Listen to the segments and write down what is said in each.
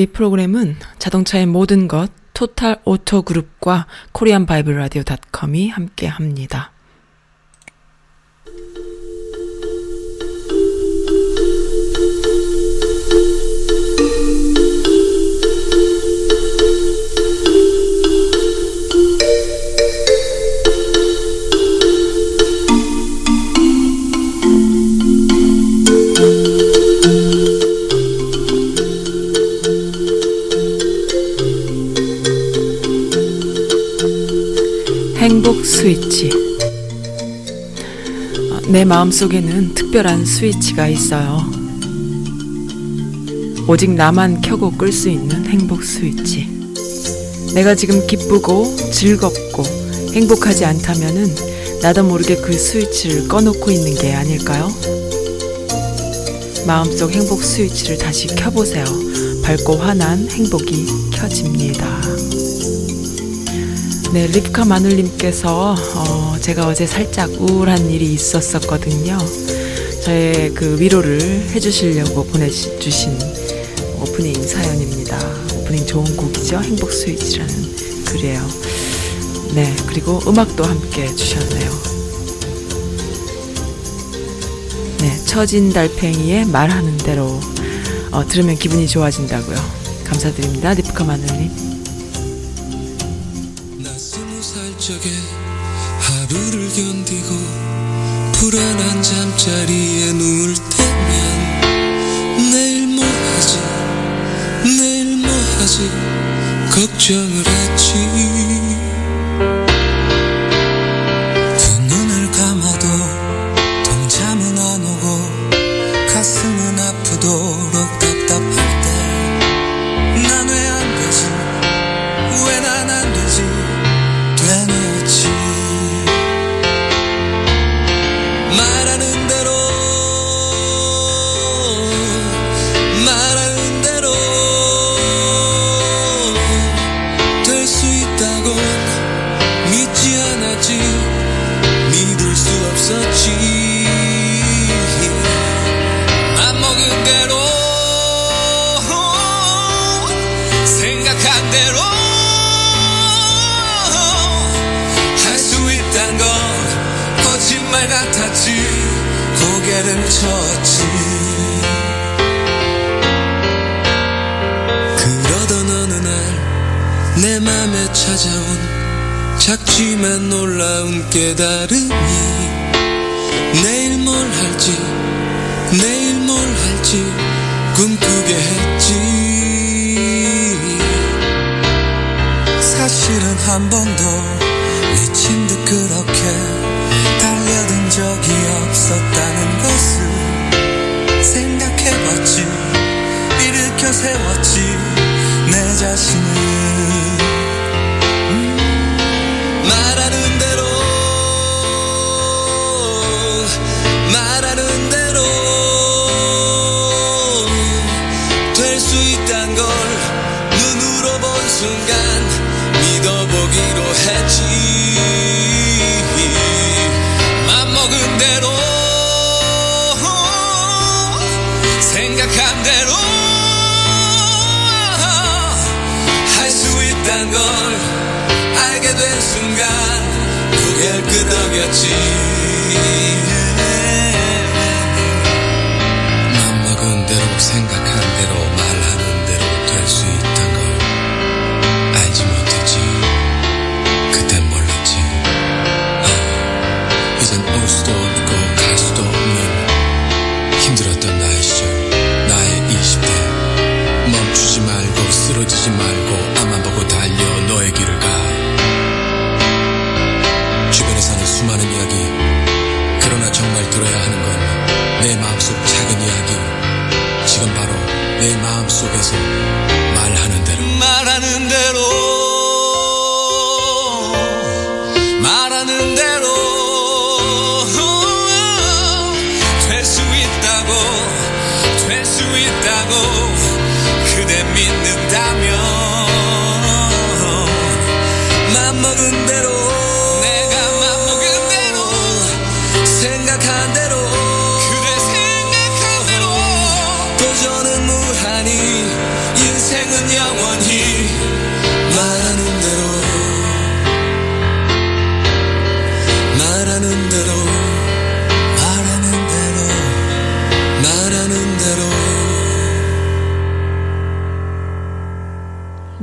이 프로그램은 자동차의 모든 것 토탈 오토 그룹과 코리안 바이블 라디오 닷컴이 함께 합니다. 행복 스위치. 어, 내 마음 속에는 특별한 스위치가 있어요. 오직 나만 켜고 끌 수 있는 행복 스위치. 내가 지금 기쁘고 즐겁고 행복하지 않다면은 나도 모르게 그 스위치를 꺼놓고 있는 게 아닐까요? 마음속 행복 스위치를 다시 켜보세요. 밝고 환한 행복이 켜집니다. 네, 립카 마눌님께서 어, 제가 어제 살짝 우울한 일이 있었었거든요. 저의 그 위로를 해주시려고 보내주신 오프닝 사연입니다. 오프닝 좋은 곡이죠. 행복 스위치라는 글이에요. 네, 그리고 음악도 함께 주셨네요. 네, 처진 달팽이의 말하는 대로 어, 들으면 기분이 좋아진다고요. 감사드립니다. 립카 마눌님. 적에 하루를 견디고 불안한 잠자리에 누울 때면 내일 뭐 하지? 내일 뭐 하지? 걱정을 했 작지만 놀라운 깨달음이 내일 뭘 할지 내일 뭘 할지 꿈꾸게 했지. 사실은 한 번도 미친 듯 그렇게 달려든 적이 없었다는 것을 생각해봤지. 일으켜 세웠지. 내 자신을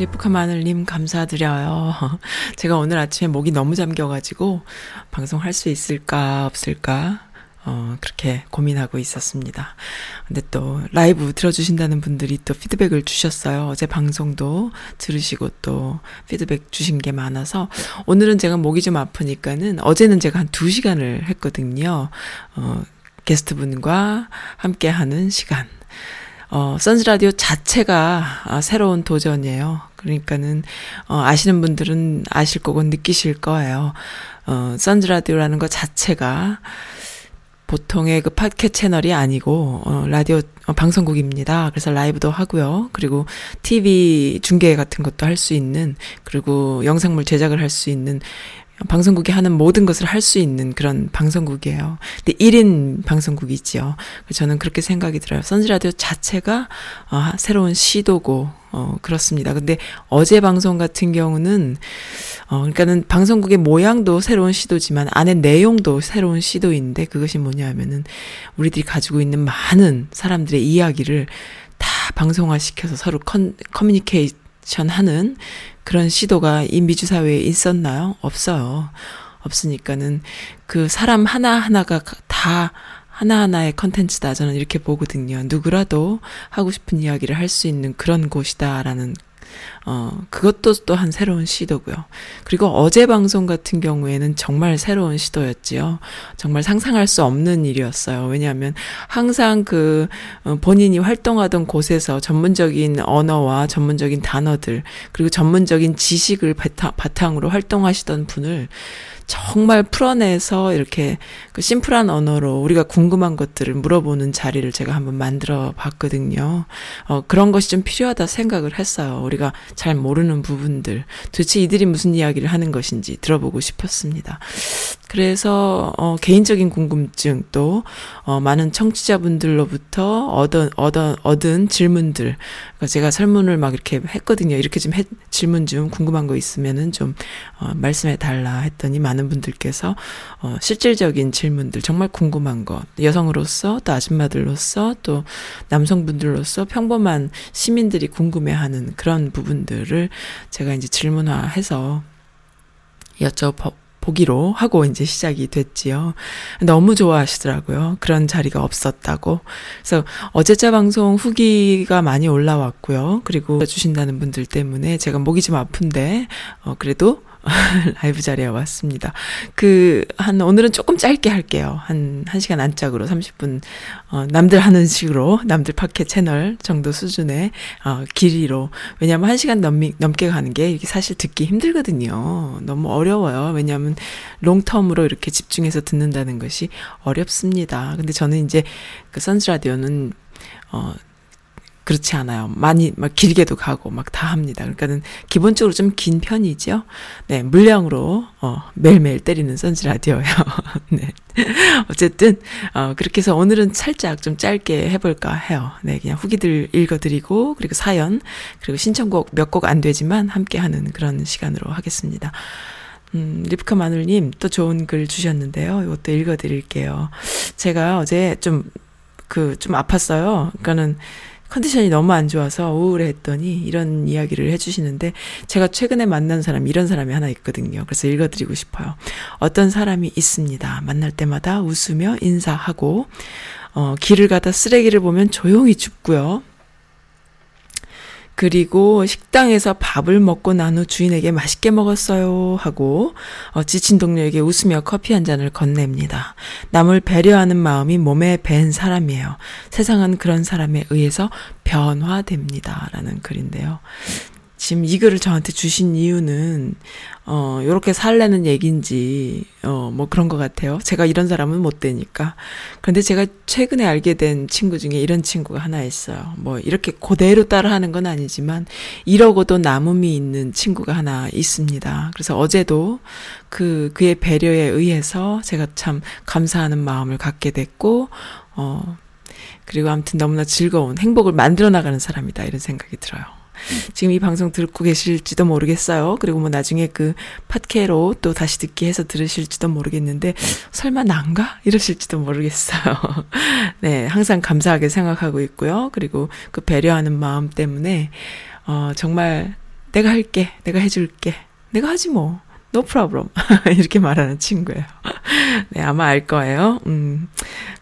리프카 마늘님 감사드려요. 제가 오늘 아침에 목이 너무 잠겨가지고 방송할 수 있을까 없을까 어, 그렇게 고민하고 있었습니다. 근데 또 라이브 들어주신다는 분들이 또 피드백을 주셨어요. 어제 방송도 들으시고 또 피드백 주신 게 많아서 오늘은 제가 목이 좀 아프니까는 어제는 제가 한두 시간을 했거든요. 어, 게스트분과 함께 하는 시간. 어, 선즈 라디오 자체가 아, 새로운 도전이에요. 그러니까는, 어, 아시는 분들은 아실 거고 느끼실 거예요. 어, 선즈 라디오라는 것 자체가 보통의 그 팟캐 채널이 아니고, 어, 라디오, 어, 방송국입니다. 그래서 라이브도 하고요. 그리고 TV 중계 같은 것도 할 수 있는, 그리고 영상물 제작을 할 수 있는, 방송국이 하는 모든 것을 할 수 있는 그런 방송국이에요. 근데 1인 방송국이지요. 저는 그렇게 생각이 들어요. 선즈라디오 자체가 어, 새로운 시도고 어, 그렇습니다. 근데 어제 방송 같은 경우는 어, 그러니까는 방송국의 모양도 새로운 시도지만 안에 내용도 새로운 시도인데 그것이 뭐냐면은 우리들이 가지고 있는 많은 사람들의 이야기를 다 방송화 시켜서 서로 컨, 커뮤니케이 션 하는 그런 시도가 이 미주 사회에 있었나요? 없어요. 없으니까는 그 사람 하나하나가 다 하나하나의 컨텐츠다. 저는 이렇게 보거든요. 누구라도 하고 싶은 이야기를 할 수 있는 그런 곳이다라는 어, 그것도 또한 새로운 시도고요. 그리고 어제 방송 같은 경우에는 정말 새로운 시도였지요. 정말 상상할 수 없는 일이었어요. 왜냐하면 항상 그 어, 본인이 활동하던 곳에서 전문적인 언어와 전문적인 단어들 그리고 전문적인 지식을 바탕, 바탕 으로 활동하시던 분을 정말 풀어내서 이렇게 그 심플한 언어로 우리가 궁금한 것들을 물어보는 자리를 제가 한번 만들어 봤거든요. 어, 그런 것이 좀 필요하다 생각을 했어요. 우리가 잘 모르는 부분들. 도대체 이들이 무슨 이야기를 하는 것인지 들어보고 싶었습니다. 그래서, 어, 개인적인 궁금증 또, 어, 많은 청취자분들로부터 얻은, 얻은, 얻은 질문들. 그러니까 제가 설문을 막 이렇게 했거든요. 이렇게 좀 해, 질문 좀 궁금한 거 있으면은 좀, 어, 말씀해 달라 했더니 많은 분들께서, 어, 실질적인 질문들, 정말 궁금한 것. 여성으로서, 또 아줌마들로서, 또 남성분들로서 평범한 시민들이 궁금해하는 그런 부분들을 제가 이제 질문화해서 여쭤보, 보기로 하고 이제 시작이 됐지요. 너무 좋아하시더라고요. 그런 자리가 없었다고. 그래서 어제자 방송 후기가 많이 올라왔고요. 그리고 주신다는 분들 때문에 제가 목이 좀 아픈데, 어, 그래도 라이브 자리에 왔습니다. 그, 한, 오늘은 조금 짧게 할게요. 한, 한 시간 안짝으로 30분, 어, 남들 하는 식으로, 남들 팟캐 채널 정도 수준의, 어, 길이로. 왜냐면 한 시간 넘, 넘게 가는 게 이게 사실 듣기 힘들거든요. 너무 어려워요. 왜냐면 롱텀으로 이렇게 집중해서 듣는다는 것이 어렵습니다. 근데 저는 이제 그 선즈라디오는, 어, 그렇지 않아요. 많이 막 길게도 가고 막 다 합니다. 그러니까는 기본적으로 좀 긴 편이죠. 네, 물량으로 어 매일매일 때리는 선지 라디오요. 네. 어쨌든 어 그렇게 해서 오늘은 살짝 좀 짧게 해 볼까 해요. 네, 그냥 후기들 읽어 드리고 그리고 사연 그리고 신청곡 몇 곡 안 되지만 함께 하는 그런 시간으로 하겠습니다. 음, 리프카 마늘님 또 좋은 글 주셨는데요. 이것도 읽어 드릴게요. 제가 어제 좀, 그, 좀 아팠어요. 그러니까는 컨디션이 너무 안 좋아서 우울했더니 이런 이야기를 해주시는데 제가 최근에 만난 사람 이런 사람이 하나 있거든요. 그래서 읽어드리고 싶어요. 어떤 사람이 있습니다. 만날 때마다 웃으며 인사하고 어, 길을 가다 쓰레기를 보면 조용히 줍고요. 그리고 식당에서 밥을 먹고 난 후 주인에게 맛있게 먹었어요 하고 어, 지친 동료에게 웃으며 커피 한 잔을 건넵니다. 남을 배려하는 마음이 몸에 밴 사람이에요. 세상은 그런 사람에 의해서 변화됩니다. 라는 글인데요. 지금 이 글을 저한테 주신 이유는 어 요렇게 살래는 얘긴지 어 뭐 그런 것 같아요. 제가 이런 사람은 못 되니까. 그런데 제가 최근에 알게 된 친구 중에 이런 친구가 하나 있어요. 뭐 이렇게 그대로 따라 하는 건 아니지만 이러고도 남음이 있는 친구가 하나 있습니다. 그래서 어제도 그 그의 배려에 의해서 제가 참 감사하는 마음을 갖게 됐고 어 그리고 아무튼 너무나 즐거운 행복을 만들어 나가는 사람이다 이런 생각이 들어요. 지금 이 방송 듣고 계실지도 모르겠어요. 그리고 뭐 나중에 그 팟캐로 또 다시 듣기 해서 들으실지도 모르겠는데 설마 난가? 이러실지도 모르겠어요. 네, 항상 감사하게 생각하고 있고요. 그리고 그 배려하는 마음 때문에 어 정말 내가 할게. 내가 해 줄게. 내가 하지 뭐. No problem. 이렇게 말하는 친구예요. 네, 아마 알 거예요. 음,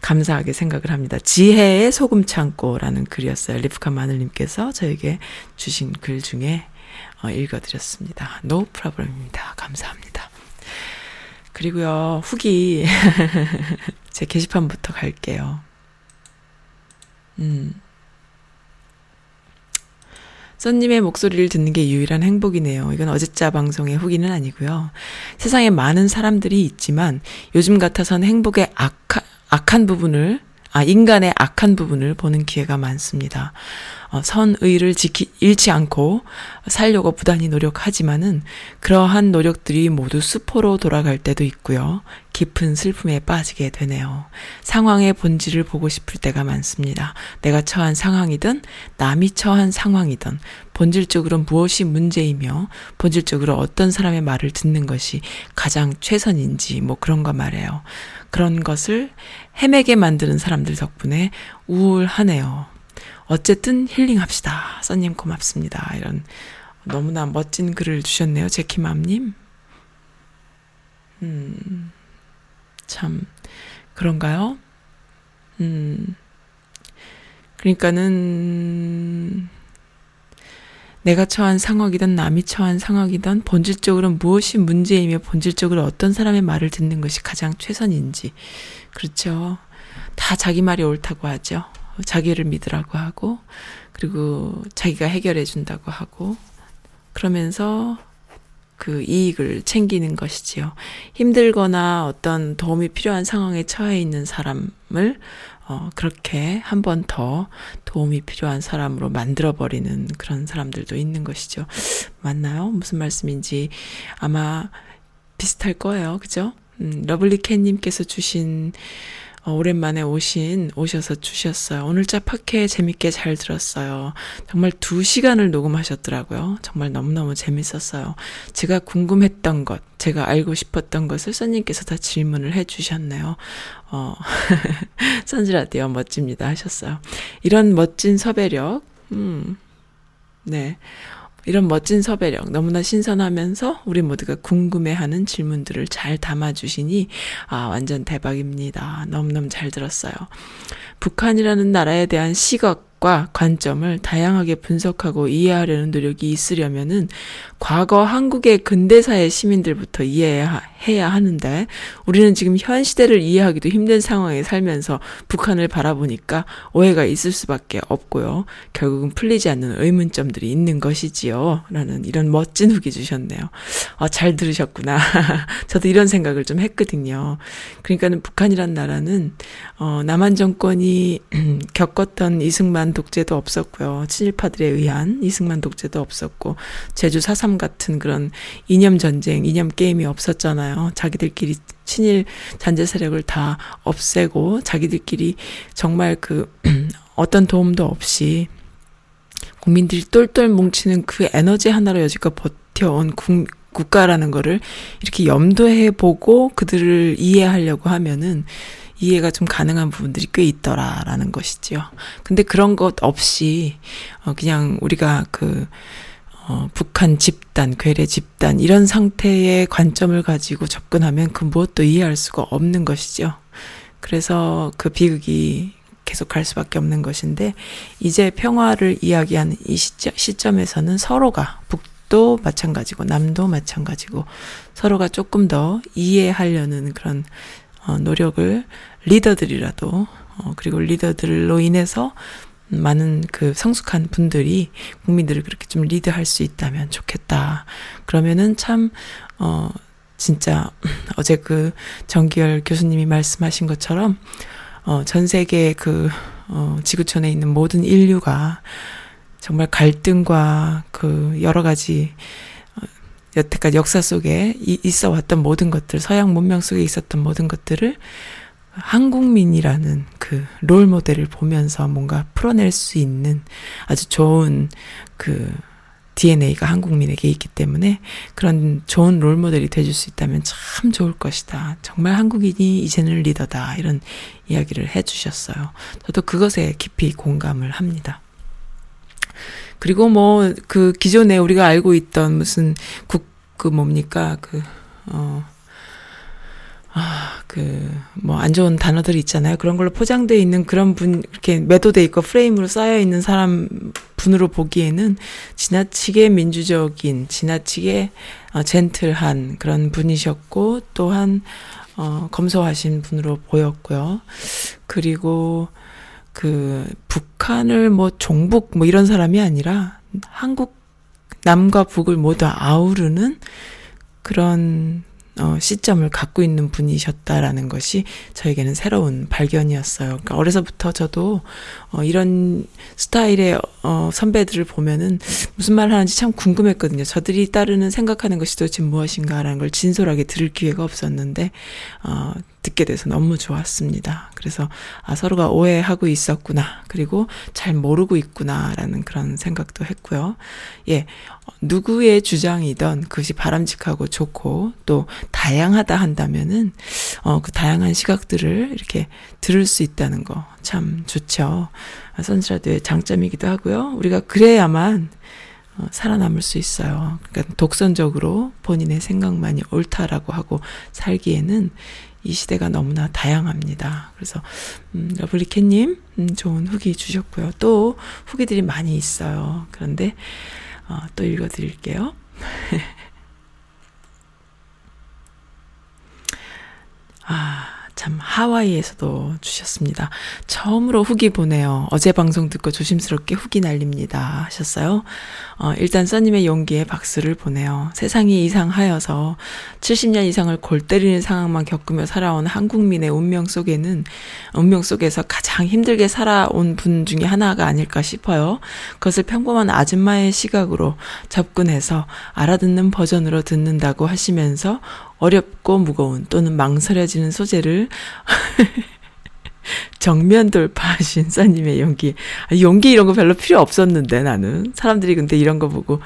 감사하게 생각을 합니다. 지혜의 소금 창고라는 글이었어요. 리프카 마늘님께서 저에게 주신 글 중에 어, 읽어드렸습니다. no problem입니다. 감사합니다. 그리고요, 후기. 제 게시판부터 갈게요. 음. 써님의 목소리를 듣는 게 유일한 행복이네요. 이건 어제자 방송의 후기는 아니고요. 세상에 많은 사람들이 있지만 요즘 같아선 행복의 악한, 악한 부분을 아, 인간의 악한 부분을 보는 기회가 많습니다. 어, 선의를 지키, 잃지 않고 살려고 부단히 노력하지만은 그러한 노력들이 모두 수포로 돌아갈 때도 있고요. 깊은 슬픔에 빠지게 되네요. 상황의 본질을 보고 싶을 때가 많습니다. 내가 처한 상황이든 남이 처한 상황이든 본질적으로 무엇이 문제이며 본질적으로 어떤 사람의 말을 듣는 것이 가장 최선인지 뭐 그런 거 말해요. 그런 것을 헤매게 만드는 사람들 덕분에 우울하네요. 어쨌든 힐링합시다. 써님 고맙습니다. 이런 너무나 멋진 글을 주셨네요. 제키맘님. 음, 참, 그런가요? 음, 그러니까는, 내가 처한 상황이든 남이 처한 상황이든 본질적으로 무엇이 문제이며 본질적으로 어떤 사람의 말을 듣는 것이 가장 최선인지. 그렇죠. 다 자기 말이 옳다고 하죠. 자기를 믿으라고 하고, 그리고 자기가 해결해 준다고 하고, 그러면서 그 이익을 챙기는 것이지요. 힘들거나 어떤 도움이 필요한 상황에 처해 있는 사람을 어, 그렇게 한 번 더 도움이 필요한 사람으로 만들어버리는 그런 사람들도 있는 것이죠. 맞나요? 무슨 말씀인지 아마 비슷할 거예요. 그죠? 음, 러블리 캣님께서 주신 어, 오랜만에 오신, 오셔서 주셨어요. 오늘자 팟캐 재밌게 잘 들었어요. 정말 두 시간을 녹음하셨더라고요. 정말 너무너무 재밌었어요. 제가 궁금했던 것, 제가 알고 싶었던 것을 선님께서 다 질문을 해 주셨네요. 어, 선지라디오 멋집니다 하셨어요. 이런 멋진 섭외력, 음, 네. 이런 멋진 섭외력 너무나 신선하면서 우리 모두가 궁금해하는 질문들을 잘 담아주시니 아 완전 대박입니다. 너무너무 잘 들었어요. 북한이라는 나라에 대한 시각 과 관점을 다양하게 분석하고 이해하려는 노력이 있으려면은 과거 한국의 근대사의 시민들부터 이해해야 하는데 우리는 지금 현 시대를 이해하기도 힘든 상황에 살면서 북한을 바라보니까 오해가 있을 수밖에 없고요. 결국은 풀리지 않는 의문점들이 있는 것이지요. 라는 이런 멋진 후기 주셨네요. 아, 잘 들으셨구나. 저도 이런 생각을 좀 했거든요. 그러니까는 북한이란 나라는 어, 남한 정권이 겪었던 이승만 독재도 없었고요. 친일파들에 의한 이승만 독재도 없었고 제주 사상 3 같은 그런 이념 전쟁, 이념 게임이 없었잖아요. 자기들끼리 친일 잔재 세력을 다 없애고 자기들끼리 정말 그 어떤 도움도 없이 국민들이 똘똘 뭉치는 그 에너지 하나로 여지껏 버텨온 국, 국가라는 거를 이렇게 염두해 보고 그들을 이해하려고 하면은 이해가 좀 가능한 부분들이 꽤 있더라라는 것이지요. 근데 그런 것 없이 어 그냥 우리가 그 어, 북한 집단, 괴뢰 집단, 이런 상태의 관점을 가지고 접근하면 그 무엇도 이해할 수가 없는 것이죠. 그래서 그 비극이 계속 갈 수밖에 없는 것인데, 이제 평화를 이야기하는 이 시점, 시점에서는 서로가, 북도 마찬가지고, 남도 마찬가지고, 서로가 조금 더 이해하려는 그런, 어, 노력을 리더들이라도, 어, 그리고 리더들로 인해서 많은 그 성숙한 분들이 국민들을 그렇게 좀 리드할 수 있다면 좋겠다. 그러면은 참, 어, 진짜, 어제 그 정기열 교수님이 말씀하신 것처럼, 어, 전 세계 그, 어, 지구촌에 있는 모든 인류가 정말 갈등과 그 여러 가지, 어, 여태까지 역사 속에 이, 있어 왔던 모든 것들, 서양 문명 속에 있었던 모든 것들을 한국민이라는 그 롤 모델을 보면서 뭔가 풀어낼 수 있는 아주 좋은 그 DNA가 한국민에게 있기 때문에 그런 좋은 롤 모델이 돼줄 수 있다면 참 좋을 것이다. 정말 한국인이 이제는 리더다. 이런 이야기를 해주셨어요. 저도 그것에 깊이 공감을 합니다. 그리고 뭐 그 기존에 우리가 알고 있던 무슨 국, 그 뭡니까, 그, 어, 아, 그, 뭐, 안 좋은 단어들이 있잖아요. 그런 걸로 포장되어 있는 그런 분, 이렇게 매도돼 있고 프레임으로 쌓여 있는 사람 분으로 보기에는 지나치게 민주적인, 지나치게 어, 젠틀한 그런 분이셨고, 또한, 어, 검소하신 분으로 보였고요. 그리고, 그, 북한을 뭐, 종북 뭐 이런 사람이 아니라 한국, 남과 북을 모두 아우르는 그런 어, 시점을 갖고 있는 분이셨다라는 것이 저에게는 새로운 발견이었어요. 그러니까 어려서부터 저도 어, 이런 스타일의 어, 선배들을 보면은 무슨 말 하는지 참 궁금했거든요. 저들이 따르는 생각하는 것이 도대체 무엇인가라는 걸 진솔하게 들을 기회가 없었는데 어, 듣게 돼서 너무 좋았습니다. 그래서 아 서로가 오해하고 있었구나. 그리고 잘 모르고 있구나라는 그런 생각도 했고요. 예. 누구의 주장이던 그것이 바람직하고 좋고 또 다양하다 한다면은 어 그 다양한 시각들을 이렇게 들을 수 있다는 거 참 좋죠. 선지라드의 장점이기도 하고요. 우리가 그래야만 어, 살아남을 수 있어요. 그러니까 독선적으로 본인의 생각만이 옳다라고 하고 살기에는 이 시대가 너무나 다양합니다. 그래서 음, 러블리캣님 음, 좋은 후기 주셨고요. 또 후기들이 많이 있어요. 그런데 어, 또 읽어드릴게요. 아, 참 하와이에서도 주셨습니다. 처음으로 후기 보내요. 어제 방송 듣고 조심스럽게 후기 날립니다. 하셨어요. 어, 일단 써님의 용기에 박수를 보내요. 세상이 이상하여서 70년 이상을 골 때리는 상황만 겪으며 살아온 한국민의 운명 속에는 운명 속에서 가장 힘들게 살아온 분 중에 하나가 아닐까 싶어요. 그것을 평범한 아줌마의 시각으로 접근해서 알아듣는 버전으로 듣는다고 하시면서 어렵고 무거운 또는 망설여지는 소재를 정면 돌파하신 사님의 용기. 아, 용기 이런 거 별로 필요 없었는데 나는 사람들이 근데 이런 거 보고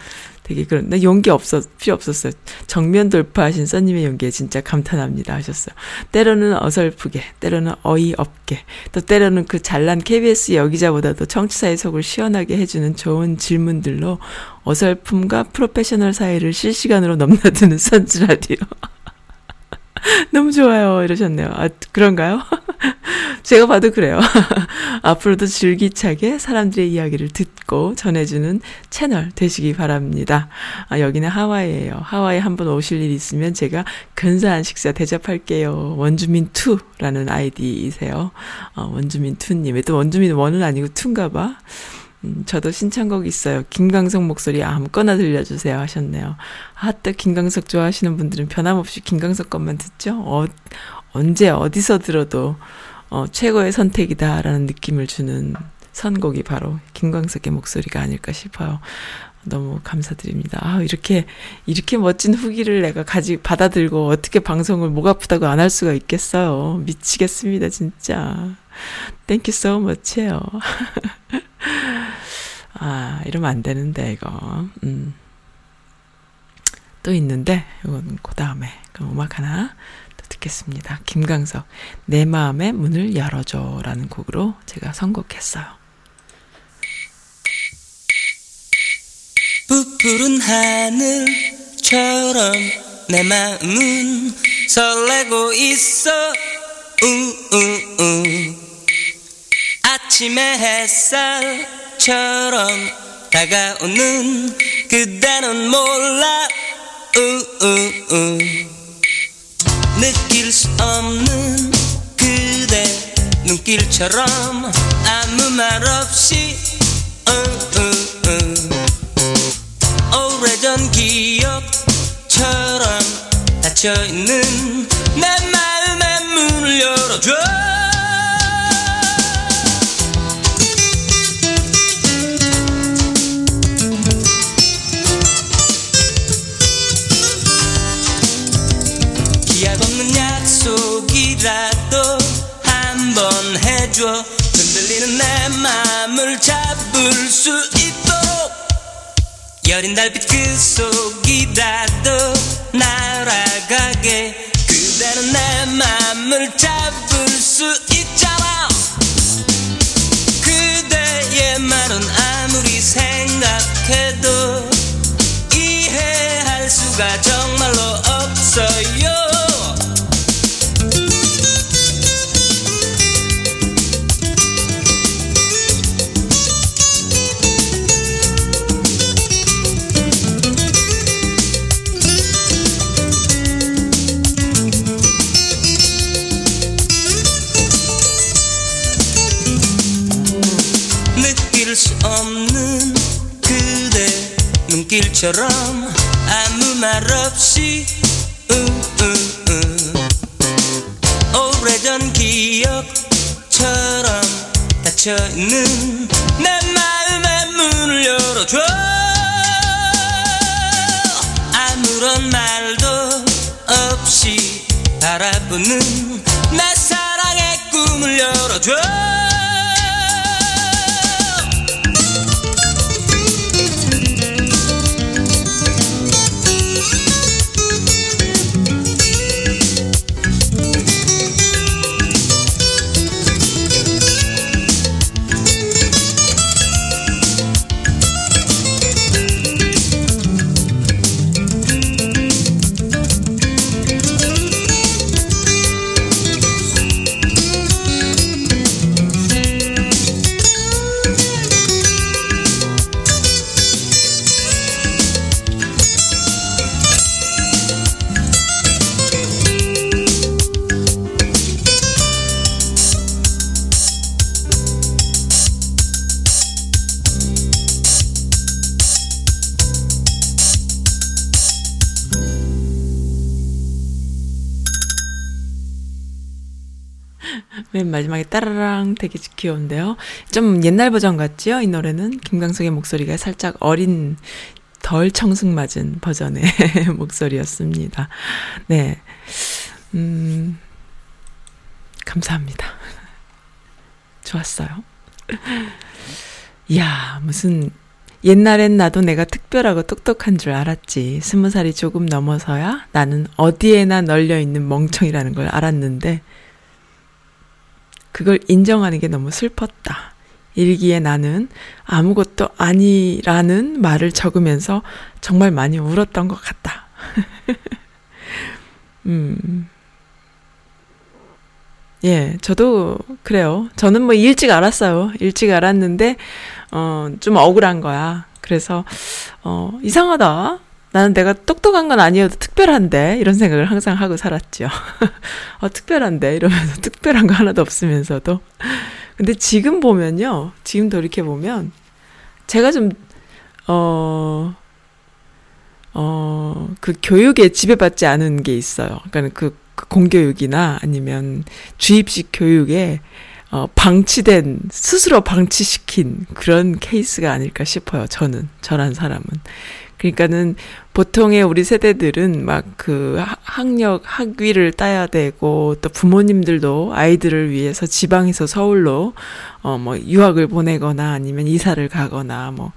되게 그런 나 용기 없었 필요 없었어요. 정면 돌파하신 써님의 용기에 진짜 감탄합니다 하셨어요. 때로는 어설프게, 때로는 어이없게, 또 때로는 그 잘난 KBS 여기자보다도 청취자의 속을 시원하게 해주는 좋은 질문들로 어설픔과 프로페셔널 사이를 실시간으로 넘나드는 선즈 라디오. 너무 좋아요. 이러셨네요. 아, 그런가요? 제가 봐도 그래요. 앞으로도 줄기차게 사람들의 이야기를 듣고 전해주는 채널 되시기 바랍니다. 아, 여기는 하와이예요. 하와이 한번 오실 일 있으면 제가 근사한 식사 대접할게요. 원주민2라는 아이디이세요. 어, 원주민2님. 또 원주민 1은 아니고 2인가 봐. 음, 저도 신청곡 있어요. 김광석 목소리 아무거나 들려주세요 하셨네요. 아, 또 김광석 좋아하시는 분들은 변함없이 김광석 것만 듣죠? 어, 언제 어디서 들어도 어, 최고의 선택이다라는 느낌을 주는 선곡이 바로 김광석의 목소리가 아닐까 싶어요. 너무 감사드립니다. 아, 이렇게, 이렇게 멋진 후기를 내가 가지, 받아들고 어떻게 방송을 목 아프다고 안 할 수가 있겠어요. 미치겠습니다, 진짜. Thank you so much예요. 아, 이러면 안 되는데, 이거. 음. 또 있는데, 이건 그 다음에. 그럼 음악 하나 또 듣겠습니다. 김강석, 내 마음의 문을 열어줘. 라는 곡으로 제가 선곡했어요. 부푸른 하늘처럼 내 마음은 설레고 있어 우우우 아침의 햇살처럼 다가오는 그대는 몰라. 우우우. 느낄 수 없는 그대 눈길처럼 아무 말말 없이. 어. 오래전 기억처럼 닫혀있는 내 마음의 문을 열어줘 해줘. 흔들리는 내 맘을 잡을 수 있도록 여린 달빛 그 속이라도 날아가게. 그대는 내 맘을 잡을 수 있잖아. 그대의 말은 아무리 생각해도 이해할 수가 정 눈길처럼 아무 말 없이 우, 우, 우. 오래전 기억처럼 닫혀있는 내 마음의 문을 열어줘 아무런 말도 없이 바라보는 맨 마지막에 따라랑 되게 귀여운데요. 좀 옛날 버전 같지요? 이 노래는 김광석의 목소리가 살짝 어린 덜 청승맞은 버전의 목소리였습니다. 네. 음, 감사합니다. 좋았어요. 이야, 무슨, 옛날엔 나도 내가 특별하고 똑똑한 줄 알았지. 스무 살이 조금 넘어서야 나는 어디에나 널려 있는 멍청이라는 걸 알았는데, 그걸 인정하는 게 너무 슬펐다. 일기에 나는 아무것도 아니라는 말을 적으면서 정말 많이 울었던 것 같다. 음. 예, 저도 그래요. 저는 뭐 일찍 알았어요. 일찍 알았는데, 어, 좀 억울한 거야. 그래서, 어, 이상하다. 나는 내가 똑똑한 건 아니어도 특별한데 이런 생각을 항상 하고 살았죠. 어, 특별한데 이러면서 특별한 거 하나도 없으면서도. 근데 지금 보면요. 지금 돌이켜 보면 제가 좀 어, 어, 그 교육에 지배받지 않은 게 있어요. 그러니까 그, 그 공교육이나 아니면 주입식 교육에 어, 방치된, 스스로 방치시킨 그런 케이스가 아닐까 싶어요. 저는, 저란 사람은. 그러니까는 보통의 우리 세대들은 막 그 학력, 학위를 따야 되고 또 부모님들도 아이들을 위해서 지방에서 서울로 어 뭐 유학을 보내거나 아니면 이사를 가거나 뭐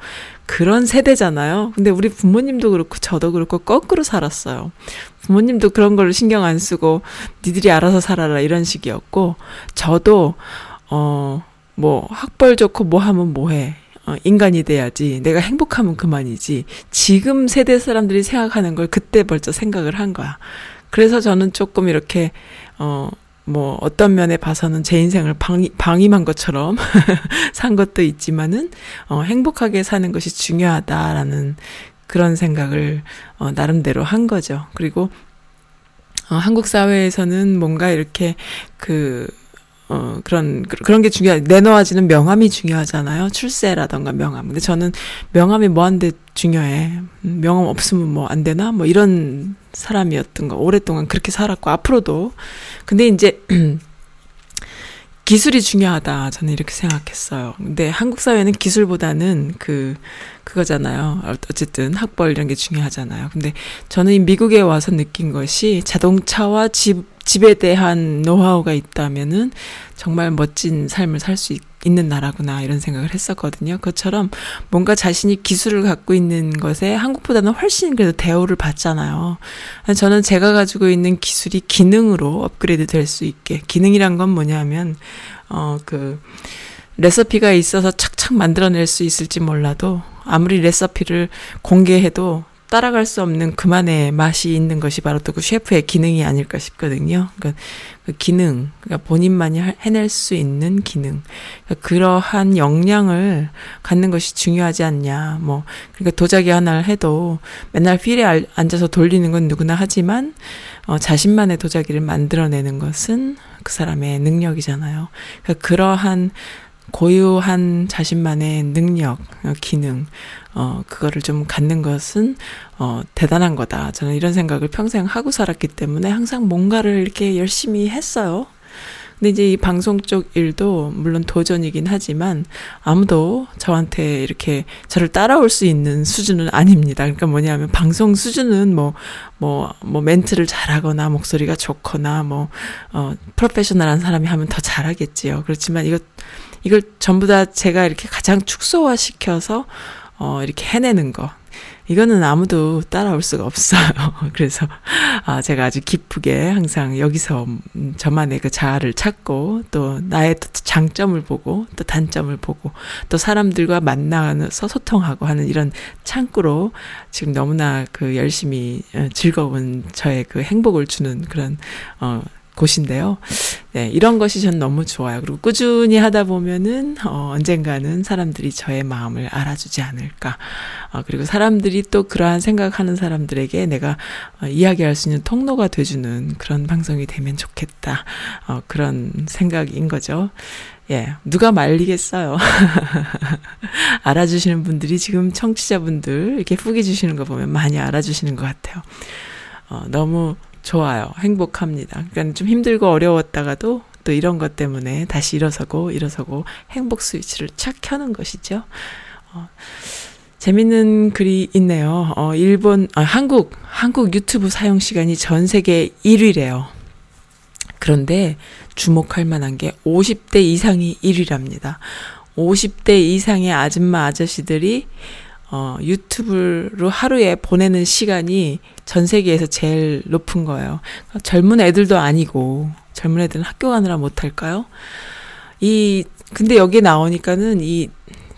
그런 세대잖아요. 근데 우리 부모님도 그렇고 저도 그렇고 거꾸로 살았어요. 부모님도 그런 걸 신경 안 쓰고 니들이 알아서 살아라 이런 식이었고 저도 어 뭐 학벌 좋고 뭐 하면 뭐 해 어, 인간이 돼야지. 내가 행복하면 그만이지. 지금 세대 사람들이 생각하는 걸 그때 벌써 생각을 한 거야. 그래서 저는 조금 이렇게, 어, 뭐, 어떤 면에 봐서는 제 인생을 방임, 방임한 것처럼 산 것도 있지만은, 어, 행복하게 사는 것이 중요하다라는 그런 생각을, 어, 나름대로 한 거죠. 그리고, 어, 한국 사회에서는 뭔가 이렇게 그, 어, 그런, 그런 게 중요하, 내놓아지는 명함이 중요하잖아요. 출세라던가 명함. 근데 저는 명함이 뭐한데 중요해. 음, 명함 없으면 뭐 안 되나? 뭐 이런 사람이었던 거. 오랫동안 그렇게 살았고, 앞으로도. 근데 이제, 기술이 중요하다. 저는 이렇게 생각했어요. 근데 한국 사회는 기술보다는 그, 그거잖아요. 어쨌든 학벌 이런 게 중요하잖아요. 근데 저는 미국에 와서 느낀 것이 자동차와 집, 집에 대한 노하우가 있다면은 정말 멋진 삶을 살 수 있 는 나라구나 이런 생각을 했었거든요. 그것처럼 뭔가 자신이 기술을 갖고 있는 것에 한국보다는 훨씬 그래도 대우를 받잖아요. 저는 제가 가지고 있는 기술이 기능으로 업그레이드 될 수 있게 기능이란 건 뭐냐면 어그 레시피가 있어서 착착 만들어낼 수 있을지 몰라도 아무리 레시피를 공개해도 따라갈 수 없는 그만의 맛이 있는 것이 바로 또 그 셰프의 기능이 아닐까 싶거든요. 그러니까 그 기능, 그러니까 본인만이 해낼 수 있는 기능, 그러니까 그러한 역량을 갖는 것이 중요하지 않냐. 뭐 그러니까 도자기 하나를 해도 맨날 필에 앉아서 돌리는 건 누구나 하지만 어, 자신만의 도자기를 만들어내는 것은 그 사람의 능력이잖아요. 그러니까 그러한 고유한 자신만의 능력, 어, 기능, 어, 그거를 좀 갖는 것은, 어, 대단한 거다. 저는 이런 생각을 평생 하고 살았기 때문에 항상 뭔가를 이렇게 열심히 했어요. 근데 이제 이 방송 쪽 일도 물론 도전이긴 하지만 아무도 저한테 이렇게 저를 따라올 수 있는 수준은 아닙니다. 그러니까 뭐냐면 방송 수준은 뭐, 뭐, 뭐 멘트를 잘하거나 목소리가 좋거나 뭐, 어, 프로페셔널한 사람이 하면 더 잘하겠지요. 그렇지만 이거 이걸 전부 다 제가 이렇게 가장 축소화 시켜서 어 이렇게 해내는 거. 이거는 아무도 따라올 수가 없어요. 그래서 아 제가 아주 기쁘게 항상 여기서 음, 저만의 그 자아를 찾고 또 나의 또 장점을 보고 또 단점을 보고 또 사람들과 만나서 소통하고 하는 이런 창구로 지금 너무나 그 열심히 어, 즐거운 저의 그 행복을 주는 그런 어 곳인데요. 네, 이런 것이 전 너무 좋아요. 그리고 꾸준히 하다 보면은, 어, 언젠가는 사람들이 저의 마음을 알아주지 않을까. 어, 그리고 사람들이 또 그러한 생각하는 사람들에게 내가 어, 이야기할 수 있는 통로가 돼주는 그런 방송이 되면 좋겠다. 어, 그런 생각인 거죠. 예, 누가 말리겠어요. 알아주시는 분들이 지금 청취자분들 이렇게 후기 주시는 거 보면 많이 알아주시는 것 같아요. 어, 너무 좋아요. 행복합니다. 그러니까 좀 힘들고 어려웠다가도 또 이런 것 때문에 다시 일어서고 일어서고 행복 스위치를 착 켜는 것이죠. 어, 재밌는 글이 있네요. 어, 일본, 아, 한국, 한국 유튜브 사용 시간이 전 세계 1위래요. 그런데 주목할 만한 게 50대 이상이 1위랍니다. 50대 이상의 아줌마 아저씨들이 어, 유튜브로 하루에 보내는 시간이 전 세계에서 제일 높은 거예요. 젊은 애들도 아니고, 젊은 애들은 학교 가느라 못할까요? 이, 근데 여기 나오니까는 이,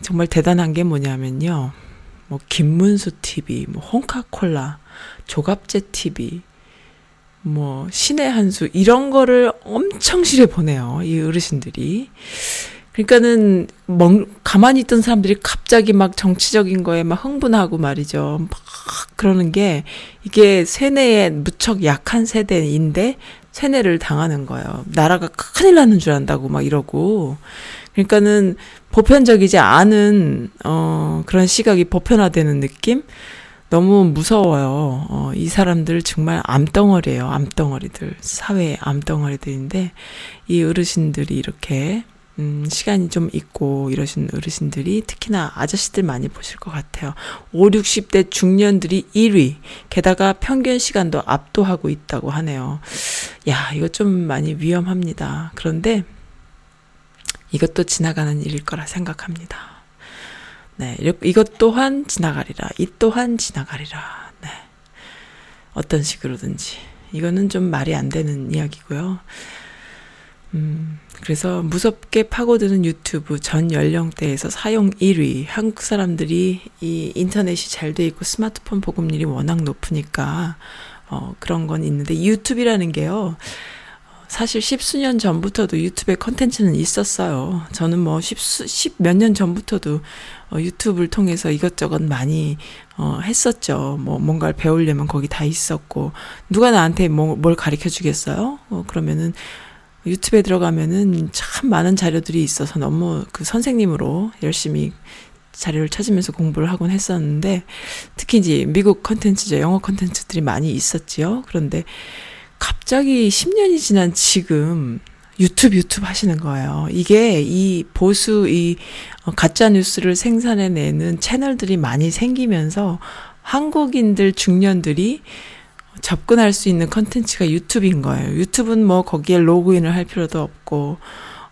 정말 대단한 게 뭐냐면요. 뭐, 김문수 TV, 뭐, 홍카콜라, 조갑제 TV, 뭐, 신의 한수, 이런 거를 엄청 실에 보내요. 이 어르신들이. 그러니까는 멍 가만히 있던 사람들이 갑자기 막 정치적인 거에 막 흥분하고 말이죠. 막 그러는 게 이게 세뇌에 무척 약한 세대인데 세뇌를 당하는 거예요. 나라가 큰일 나는 줄 안다고 막 이러고. 그러니까는 보편적이지 않은 어 그런 시각이 보편화되는 느낌? 너무 무서워요. 어, 이 사람들 정말 암덩어리예요. 암덩어리들. 사회의 암덩어리들인데 이 어르신들이 이렇게 음, 시간이 좀 있고 이러신 어르신들이 특히나 아저씨들 많이 보실 것 같아요. 5, 60대 중년들이 1위. 게다가 평균 시간도 압도하고 있다고 하네요. 야, 이거 좀 많이 위험합니다. 그런데 이것도 지나가는 일일 거라 생각합니다. 네, 이것 또한 지나가리라. 이 또한 지나가리라. 네. 어떤 식으로든지. 이거는 좀 말이 안 되는 이야기고요. 음, 그래서 무섭게 파고드는 유튜브 전 연령대에서 사용 1위. 한국 사람들이 이 인터넷이 잘 돼 있고 스마트폰 보급률이 워낙 높으니까 어, 그런 건 있는데 유튜브라는 게요. 사실 십수년 전부터도 유튜브에 컨텐츠는 있었어요. 저는 뭐 십수, 십몇 년 전부터도 어, 유튜브를 통해서 이것저것 많이 어, 했었죠. 뭐 뭔가를 배우려면 거기 다 있었고 누가 나한테 뭐, 뭘 가르쳐 주겠어요? 어, 그러면은 유튜브에 들어가면은 참 많은 자료들이 있어서 너무 그 선생님으로 열심히 자료를 찾으면서 공부를 하곤 했었는데 특히 이제 미국 컨텐츠죠. 영어 컨텐츠들이 많이 있었지요. 그런데 갑자기 10년이 지난 지금 유튜브 유튜브 하시는 거예요. 이게 이 보수 이 어, 가짜 뉴스를 생산해내는 채널들이 많이 생기면서 한국인들 중년들이 접근할 수 있는 컨텐츠가 유튜브인 거예요. 유튜브는 뭐 거기에 로그인을 할 필요도 없고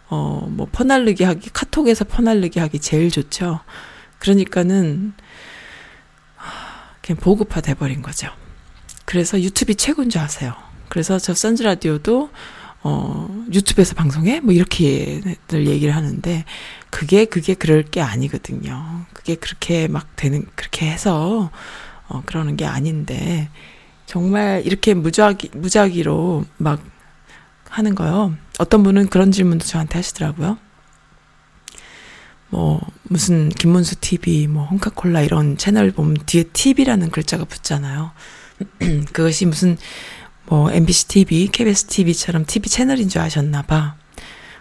어 뭐 퍼날르기 하기 카톡에서 퍼날르기 하기 제일 좋죠. 그러니까는 그냥 보급화 돼버린 거죠. 그래서 유튜브이 최고인 줄 아세요. 그래서 저 선즈 라디오도 어 유튜브에서 방송해 뭐 이렇게들 얘기를 하는데 그게 그게 그럴 게 아니거든요. 그게 그렇게 막 되는 그렇게 해서 어 그러는 게 아닌데 정말 이렇게 무작위 무작위로 막 하는 거요. 어떤 분은 그런 질문도 저한테 하시더라고요. 뭐 무슨 김문수 TV, 뭐 홍카콜라 이런 채널 보면 뒤에 TV라는 글자가 붙잖아요. 그것이 무슨 뭐 MBC TV, KBS TV처럼 TV 채널인 줄 아셨나 봐.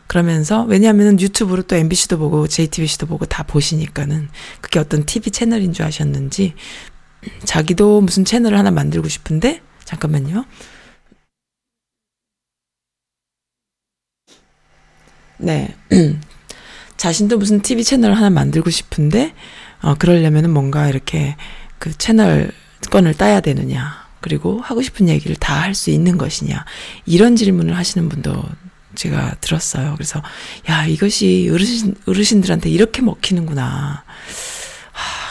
그러면서 왜냐하면 유튜브로 또 MBC도 보고 JTBC도 보고 다 보시니까는 그게 어떤 TV 채널인 줄 아셨는지 자기도 무슨 채널을 하나 만들고 싶은데 잠깐만요. 네. 자신도 무슨 TV 채널을 하나 만들고 싶은데, 어, 그러려면은 뭔가 이렇게 그 채널 건을 따야 되느냐. 그리고 하고 싶은 얘기를 다 할 수 있는 것이냐. 이런 질문을 하시는 분도 제가 들었어요. 그래서, 야, 이것이 어르신, 어르신들한테 이렇게 먹히는구나.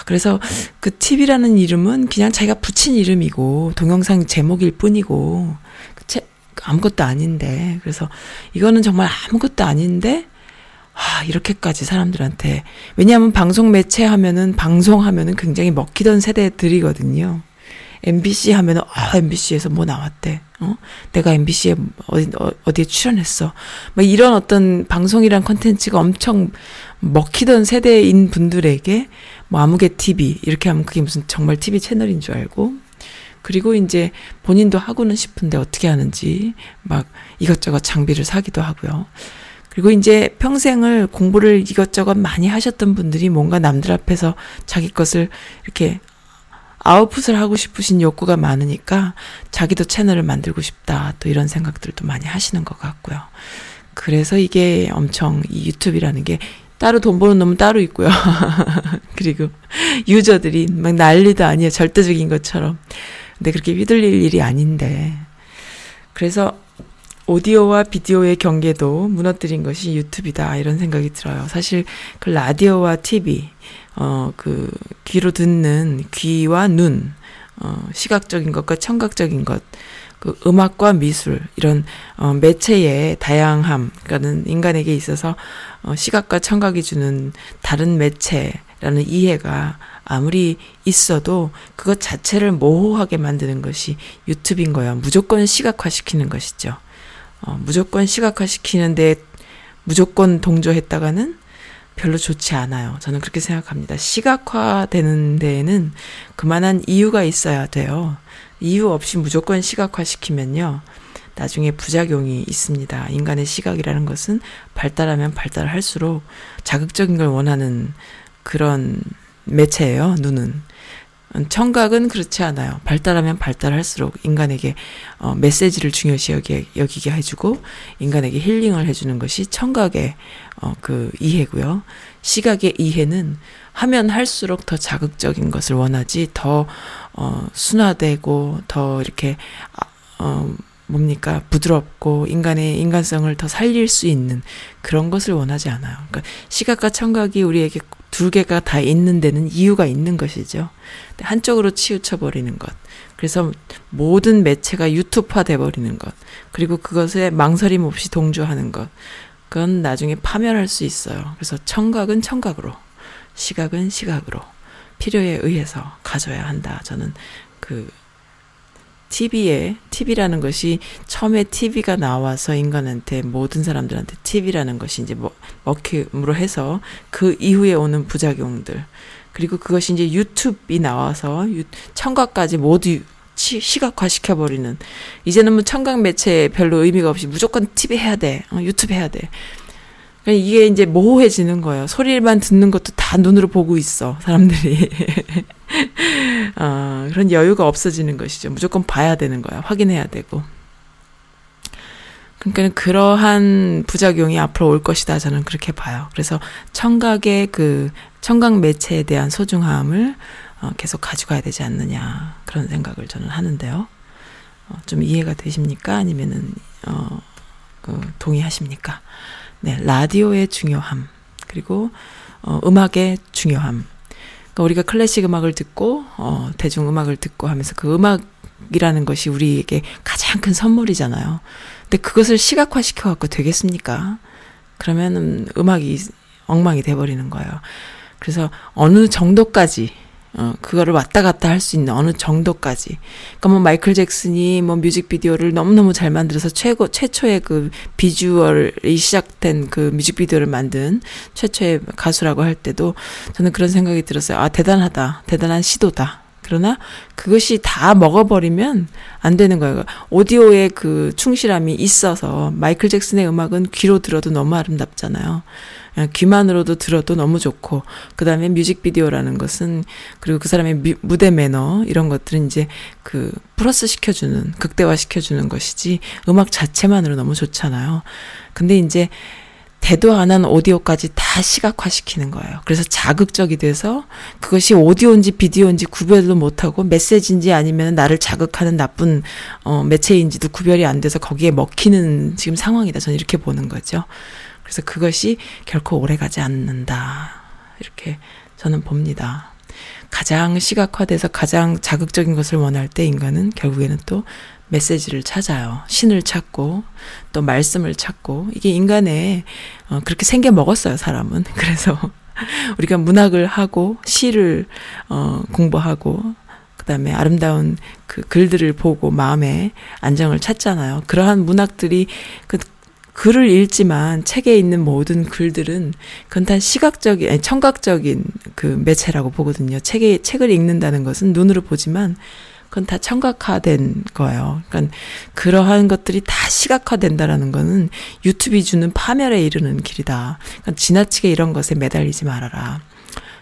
하, 그래서 그 TV라는 이름은 그냥 자기가 붙인 이름이고, 동영상 제목일 뿐이고, 그 채, 아무것도 아닌데. 그래서 이거는 정말 아무것도 아닌데, 아, 이렇게까지 사람들한테. 왜냐하면 방송 매체 하면은, 방송 하면은 굉장히 먹히던 세대들이거든요. MBC 하면은, 아, MBC에서 뭐 나왔대. 어? 내가 MBC에 어디, 어, 어디에 출연했어. 뭐 이런 어떤 방송이란 컨텐츠가 엄청 먹히던 세대인 분들에게 뭐 아무개 TV, 이렇게 하면 그게 무슨 정말 TV 채널인 줄 알고. 그리고 이제 본인도 하고는 싶은데 어떻게 하는지 막 이것저것 장비를 사기도 하고요. 그리고 이제 평생을 공부를 이것저것 많이 하셨던 분들이 뭔가 남들 앞에서 자기 것을 이렇게 아웃풋을 하고 싶으신 욕구가 많으니까 자기도 채널을 만들고 싶다. 또 이런 생각들도 많이 하시는 것 같고요. 그래서 이게 엄청 이 유튜브라는 게 따로 돈 버는 놈은 따로 있고요. 그리고 유저들이 막 난리도 아니에요. 절대적인 것처럼. 근데 그렇게 휘둘릴 일이 아닌데. 그래서 오디오와 비디오의 경계도 무너뜨린 것이 유튜브이다 이런 생각이 들어요. 사실 그 라디오와 TV 어 그 귀로 듣는 귀와 눈 어, 시각적인 것과 청각적인 것, 그 음악과 미술, 이런, 어, 매체의 다양함, 그러니까는 인간에게 있어서, 어, 시각과 청각이 주는 다른 매체라는 이해가 아무리 있어도 그것 자체를 모호하게 만드는 것이 유튜브인 거야. 무조건 시각화시키는 것이죠. 어, 무조건 시각화시키는데 무조건 동조했다가는 별로 좋지 않아요. 저는 그렇게 생각합니다. 시각화되는 데에는 그만한 이유가 있어야 돼요. 이유 없이 무조건 시각화시키면요. 나중에 부작용이 있습니다. 인간의 시각이라는 것은 발달하면 발달할수록 자극적인 걸 원하는 그런 매체예요, 눈은. 청각은 그렇지 않아요. 발달하면 발달할수록 인간에게 어, 메시지를 중요시 여기, 여기게 해주고 인간에게 힐링을 해주는 것이 청각의 어, 그 이해고요. 시각의 이해는 하면 할수록 더 자극적인 것을 원하지 더 어, 순화되고 더 이렇게 아, 어, 뭡니까 부드럽고 인간의 인간성을 더 살릴 수 있는 그런 것을 원하지 않아요. 그러니까 시각과 청각이 우리에게 두 개가 다 있는 데는 이유가 있는 것이죠. 한쪽으로 치우쳐 버리는 것. 그래서 모든 매체가 유튜브화 돼 버리는 것. 그리고 그것에 망설임 없이 동조하는 것. 그건 나중에 파멸할 수 있어요. 그래서 청각은 청각으로, 시각은 시각으로 필요에 의해서 가져야 한다. 저는 그 TV에 TV라는 것이 처음에 TV가 나와서 인간한테 모든 사람들한테 TV라는 것이 이제 뭐 먹힘으로 해서 그 이후에 오는 부작용들 그리고 그것이 이제 유튜브이 나와서 유, 청각까지 모두 시각화 시켜 버리는 이제는 뭐 청각 매체 별로 의미가 없이 무조건 TV 해야 돼, 어, 유튜브 해야 돼. 그러니까 이게 이제 모호해지는 거예요. 소리만 듣는 것도 다 눈으로 보고 있어 사람들이. 어, 그런 여유가 없어지는 것이죠. 무조건 봐야 되는 거야. 확인해야 되고. 그러니까 그러한 부작용이 앞으로 올 것이다. 저는 그렇게 봐요. 그래서 청각의 그 청각 매체에 대한 소중함을 어, 계속 가져가야 되지 않느냐 그런 생각을 저는 하는데요. 어, 좀 이해가 되십니까? 아니면은 어, 그 동의하십니까? 네, 라디오의 중요함 그리고 어, 음악의 중요함. 그러니까 우리가 클래식 음악을 듣고 어, 대중 음악을 듣고 하면서 그 음악이라는 것이 우리에게 가장 큰 선물이잖아요. 근데 그것을 시각화 시켜 갖고 되겠습니까? 그러면은 음악이 엉망이 돼 버리는 거예요. 그래서 어느 정도까지 어, 그거를 왔다 갔다 할 수 있는 어느 정도까지. 그러니까 뭐 마이클 잭슨이 뭐 뮤직비디오를 너무너무 잘 만들어서 최고, 최초의 그 비주얼이 시작된 그 뮤직비디오를 만든 최초의 가수라고 할 때도 저는 그런 생각이 들었어요. 아, 대단하다. 대단한 시도다. 그러나 그것이 다 먹어버리면 안 되는 거예요. 오디오의 그 충실함이 있어서 마이클 잭슨의 음악은 귀로 들어도 너무 아름답잖아요. 귀만으로도 들어도 너무 좋고 그 다음에 뮤직비디오라는 것은 그리고 그 사람의 미, 무대 매너 이런 것들은 이제 그 플러스 시켜주는 극대화 시켜주는 것이지 음악 자체만으로 너무 좋잖아요. 근데 이제 대도 안 한 오디오까지 다 시각화 시키는 거예요. 그래서 자극적이 돼서 그것이 오디오인지 비디오인지 구별도 못하고 메시지인지 아니면 나를 자극하는 나쁜 어, 매체인지도 구별이 안 돼서 거기에 먹히는 지금 상황이다. 저는 이렇게 보는 거죠. 그래서 그것이 결코 오래 가지 않는다. 이렇게 저는 봅니다. 가장 시각화돼서 가장 자극적인 것을 원할 때 인간은 결국에는 또 메시지를 찾아요. 신을 찾고 또 말씀을 찾고 이게 인간의 어, 그렇게 생겨 먹었어요 사람은. 그래서 우리가 문학을 하고 시를 어, 공부하고 그다음에 아름다운 그 글들을 보고 마음에 안정을 찾잖아요. 그러한 문학들이 그 글을 읽지만 책에 있는 모든 글들은 그건 다 시각적인, 아니, 청각적인 그 매체라고 보거든요. 책에, 책을 읽는다는 것은 눈으로 보지만 그건 다 청각화된 거예요. 그러니까 그러한 것들이 다 시각화된다라는 거는 유튜브이 주는 파멸에 이르는 길이다. 그러니까 지나치게 이런 것에 매달리지 말아라.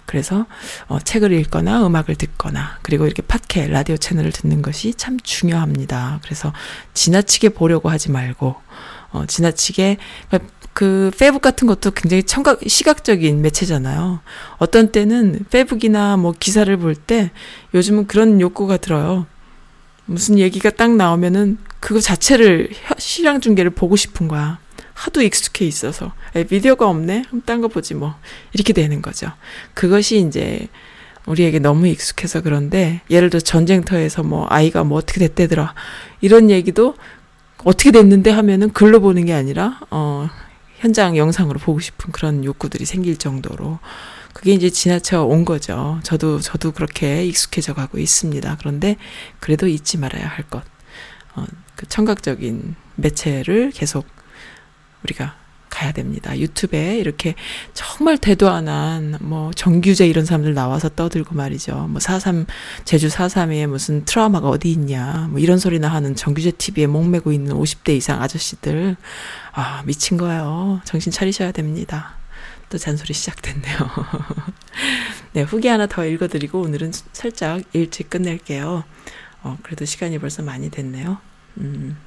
그래서 어, 책을 읽거나 음악을 듣거나 그리고 이렇게 팟캐 라디오 채널을 듣는 것이 참 중요합니다. 그래서 지나치게 보려고 하지 말고 어, 지나치게 그 페북 같은 것도 굉장히 청각 시각적인 매체잖아요. 어떤 때는 페북이나 뭐 기사를 볼 때 요즘은 그런 욕구가 들어요. 무슨 얘기가 딱 나오면은 그거 자체를 시장 중계를 보고 싶은 거야. 하도 익숙해 있어서 에, 비디오가 없네. 그럼 딴 거 보지 뭐 이렇게 되는 거죠. 그것이 이제 우리에게 너무 익숙해서 그런데 예를 들어 전쟁터에서 뭐 아이가 뭐 어떻게 됐대더라 이런 얘기도 어떻게 됐는데 하면은 글로 보는 게 아니라 어 현장 영상으로 보고 싶은 그런 욕구들이 생길 정도로 그게 이제 지나쳐 온 거죠. 저도 저도 그렇게 익숙해져 가고 있습니다. 그런데 그래도 잊지 말아야 할 것. 어, 그 청각적인 매체를 계속 우리가 가야 됩니다. 유튜브에 이렇게 정말 대도 안한 뭐 정규제 이런 사람들 나와서 떠들고 말이죠. 뭐 4.3 제주 4.3에 무슨 트라우마가 어디 있냐. 뭐 이런 소리나 하는 정규제 TV에 목매고 있는 50대 이상 아저씨들 아, 미친 거예요. 정신 차리셔야 됩니다. 또 잔소리 시작됐네요. 네, 후기 하나 더 읽어드리고 오늘은 살짝 일찍 끝낼게요. 어, 그래도 시간이 벌써 많이 됐네요. 음.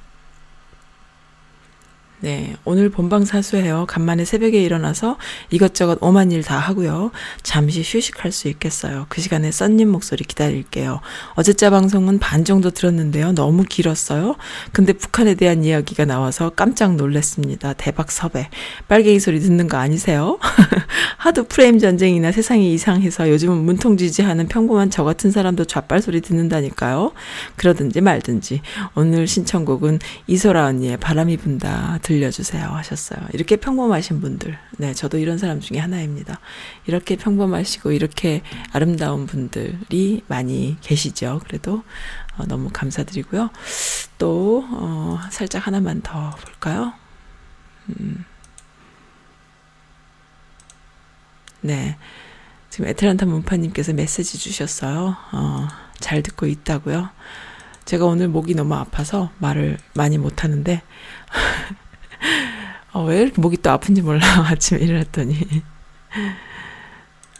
네, 오늘 본방 사수해요. 간만에 새벽에 일어나서 이것저것 오만 일 다 하고요. 잠시 휴식할 수 있겠어요. 그 시간에 썬님 목소리 기다릴게요. 어제자 방송은 반 정도 들었는데요. 너무 길었어요. 근데 북한에 대한 이야기가 나와서 깜짝 놀랐습니다. 대박 섭외. 빨갱이 소리 듣는 거 아니세요? 하도 프레임 전쟁이나 세상이 이상해서 요즘은 문통 지지하는 평범한 저 같은 사람도 좌빨 소리 듣는다니까요. 그러든지 말든지. 오늘 신청곡은 이소라 언니의 바람이 분다. 들 려주세요 하셨어요. 이렇게 평범하신 분들, 네, 저도 이런 사람 중에 하나입니다. 이렇게 평범하시고 이렇게 아름다운 분들이 많이 계시죠. 그래도 어, 너무 감사드리고요. 또 어, 살짝 하나만 더 볼까요? 음. 네. 지금 에트란타 문파님께서 메시지 주셨어요. 어, 잘 듣고 있다고요. 제가 오늘 목이 너무 아파서 말을 많이 못 하는데, 어, 왜 이렇게 목이 또 아픈지 몰라. 아침에 일어났더니.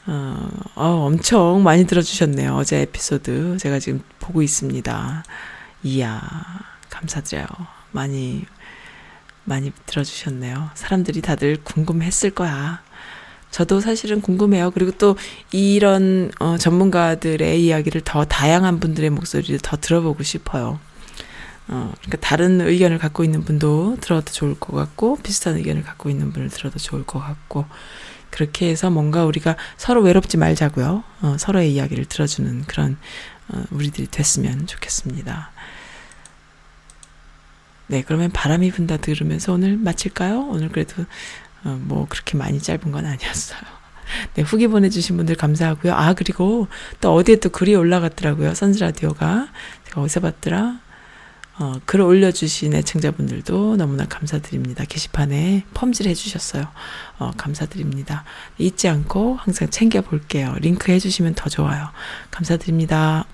어, 어, 엄청 많이 들어주셨네요. 어제 에피소드. 제가 지금 보고 있습니다. 이야, 감사드려요. 많이, 많이 들어주셨네요. 사람들이 다들 궁금했을 거야. 저도 사실은 궁금해요. 그리고 또 이런 어, 전문가들의 이야기를 더 다양한 분들의 목소리를 더 들어보고 싶어요. 어, 그러니까 다른 의견을 갖고 있는 분도 들어도 좋을 것 같고 비슷한 의견을 갖고 있는 분을 들어도 좋을 것 같고 그렇게 해서 뭔가 우리가 서로 외롭지 말자고요. 어, 서로의 이야기를 들어주는 그런 어, 우리들이 됐으면 좋겠습니다. 네, 그러면 바람이 분다 들으면서 오늘 마칠까요? 오늘 그래도 어, 뭐 그렇게 많이 짧은 건 아니었어요. 네, 후기 보내주신 분들 감사하고요. 아, 그리고 또 어디에 또 글이 올라갔더라고요. 선즈라디오가. 제가 어디서 봤더라? 어, 글 올려주신 애청자분들도 너무나 감사드립니다. 게시판에 펌질 해주셨어요. 어, 감사드립니다. 잊지 않고 항상 챙겨볼게요. 링크 해주시면 더 좋아요. 감사드립니다.